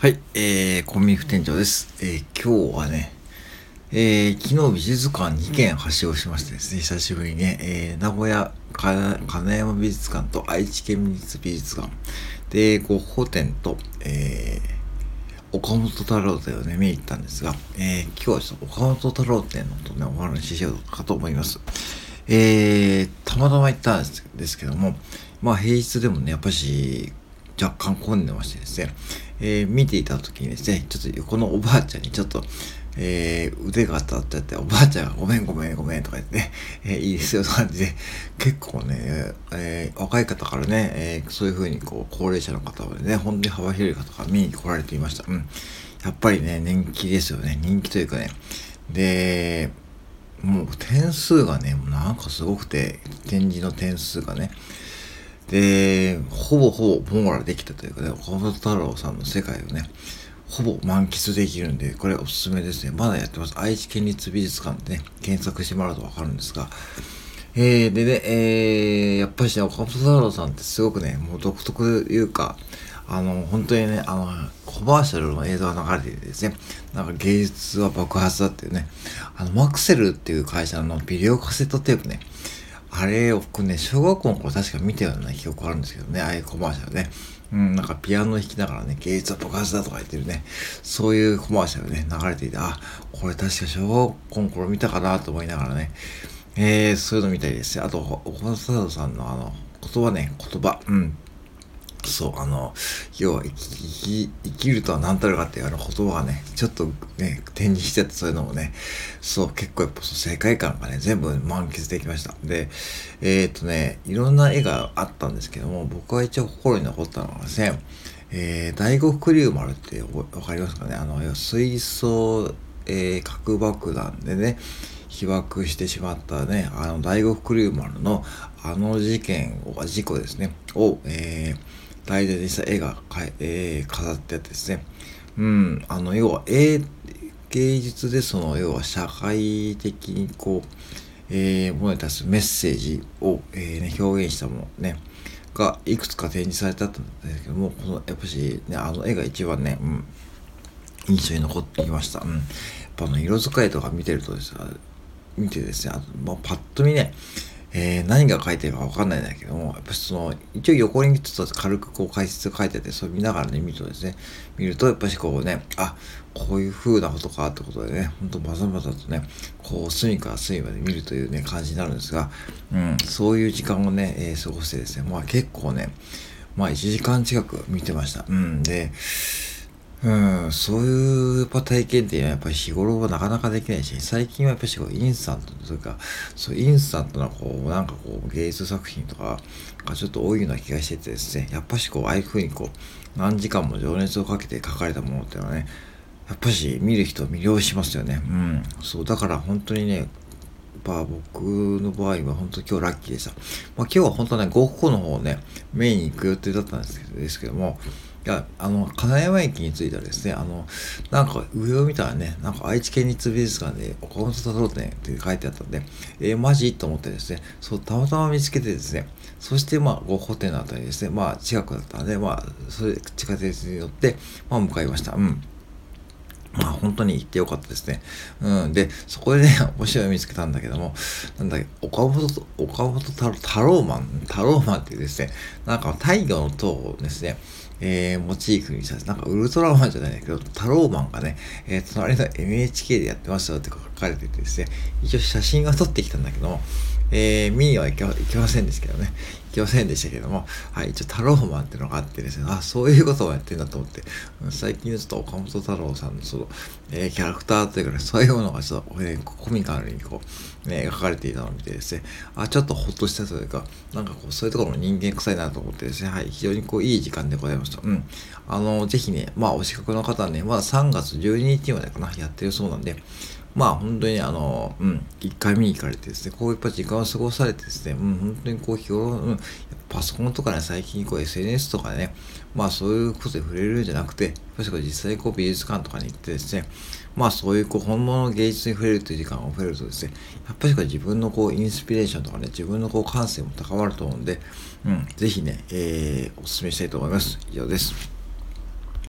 はい、えー、コンビニ副店長です。えー、今日はね、えー、昨日美術館2軒発祥しましてですね、久しぶりにね、えー、名古屋金山美術館と愛知県立美術館で、ゴッホ展と、えー、岡本太郎展をね、見に行ったんですが、えー、今日はちょっと岡本太郎展のとね、お話ししようかと思います。えー、たまたま行ったんですけども、まあ平日でもね、やっぱし若干混んでましてですね、えー、見ていた時にですね、ちょっと横のおばあちゃんにちょっと、えー、腕が当たっちゃって、おばあちゃんがごめんごめんごめんとか言ってね、えー、いいですよと感じで、結構ね、えー、若い方からね、えそういう風にこう、高齢者の方はね、本当に幅広い方が見に来られていました。うん。やっぱりね、人気ですよね。人気というかね。で、もう点数がね、なんかすごくて、展示の点数がね、で、ほぼほぼ網羅できたというかね、岡本太郎さんの世界をね、ほぼ満喫できるんで、これおすすめですね。まだやってます。愛知県立美術館でね、検索してもらうとわかるんですが、えー、でね、えー、やっぱりね、岡本太郎さんってすごくね、もう独特というか、あの、本当にね、あの、コマーシャルの映像が流れていてですね、なんか芸術は爆発だっていうね、あの、マクセルっていう会社のビデオカセットテープね、あれを僕ね、小学校の頃確か見たような記憶あるんですけどね、ああいうコマーシャルね。うん、なんかピアノ弾きながらね、芸術は爆発だとか言ってるね、そういうコマーシャルね、流れていて、あ、これ確か小学校の頃見たかなと思いながらね、えー、そういうの見たいです。あと、岡田さんのあの、言葉ね、言葉、うん。そう、あの、要は生き、生きるとは何たるかっていうあの言葉がね、ちょっとね、展示しててそういうのもね、そう、結構やっぱそう世界観がね、全部満喫できました。で、えっ、とね、いろんな絵があったんですけども、僕が一応心に残ったのはですね、えー、第五福竜丸ってわかりますかね？あの、水素、えー、核爆弾でね、被爆してしまったね、あの、第五福竜丸のあの事件、事故ですね、を、えー、題材にした絵がか、えー、飾ってあってですね、うん、あの、要は、絵、芸術でその、要は社会的にこう、えー、ものに対するメッセージを、えーね、表現したものね、がいくつか展示されたんですけども、この、やっぱし、ね、あの絵が一番ね、うん、印象に残ってきました。うん。やっぱあの、色使いとか見てるとですね、見てですね、あと、まあ、パッと見ね、えー、何が書いてるかわかんないんだけども、やっぱその、一応横にちょっと軽くこう解説書いてて、それ見ながらね、見るとですね、見るとやっぱしこうね、あ、こういう風なことかってことでね、ほんとまざまざとね、こう隅から隅まで見るというね、感じになるんですが、うん、そういう時間をね、えー、過ごしてですね、まあ結構ね、まあ1時間近く見てました。うん、で、うん、そういうやっぱ体験っていうのはやっぱり日頃はなかなかできないし、最近はやっぱりインスタントというか、そうインスタントなこう、なんかこう芸術作品とかがちょっと多いような気がしててですね、やっぱしこう、ああいう風にこう、何時間も情熱をかけて描かれたものっていうのはね、やっぱし見る人を魅了しますよね。うん。そう、だから本当にね、ぱ僕の場合は本当今日ラッキーでした。まあ、今日は本当ね、ゴッホの方をね、メインに行く予定だったん、ですけども、いや、あの、金山駅に着いたらですね、あの、なんか上を見たらね、なんか愛知県立美術館で岡本太郎展って書いてあったんで、えー、マジ？と思ってですね、そう、たまたま見つけてですね、そしてまあ、ゴッホ展のあたりですね、まあ、近くだったんで、まあ、それ、地下鉄に乗って、まあ、向かいました。うん。まあ本当に行ってよかったですね。うん。で、そこでね、面白い見つけたんだけども、なんだっけ、岡本、岡本太郎、太郎マン、太郎マンってですね、なんか太陽の塔をですね、えー、モチーフにした、なんかウルトラマンじゃないんだけど、タローマンがね、えー、隣の NHK でやってましたって書かれててですね、一応写真は撮ってきたんだけど、えー、見には行けませんでしたけどね。行きませんでしたけども、はい、一応太郎マンっていうのがあってですね、あ、そういうことをやってんだと思って、最近ちょっと岡本太郎さんのその、えー、キャラクターというか、そういうものがちょっと、えー、コミカルにこう、ね、描かれていたのを見てですね、あ、ちょっとほっとしたというか、なんかこう、そういうところも人間臭いなと思ってですね、はい、非常にこう、いい時間でございました。うん。あの、ぜひね、まあ、お資格の方はね、まだ3月12日までかな、やってるそうなんで、まあ本当にあの、うん、一回見に行かれてですね、こうやっぱい時間を過ごされてですね、うん、本当にこう日頃、うん、パソコンとかね、最近こう SNS とかね、まあそういうことで触れるんじゃなくて、やっぱり実際こう美術館とかに行ってですね、まあそういうこう本物の芸術に触れるという時間を触れるとですね、やっぱり自分のこうインスピレーションとかね、自分のこう感性も高まると思うんで、うん、ぜひね、えー、お勧めしたいと思います。以上です。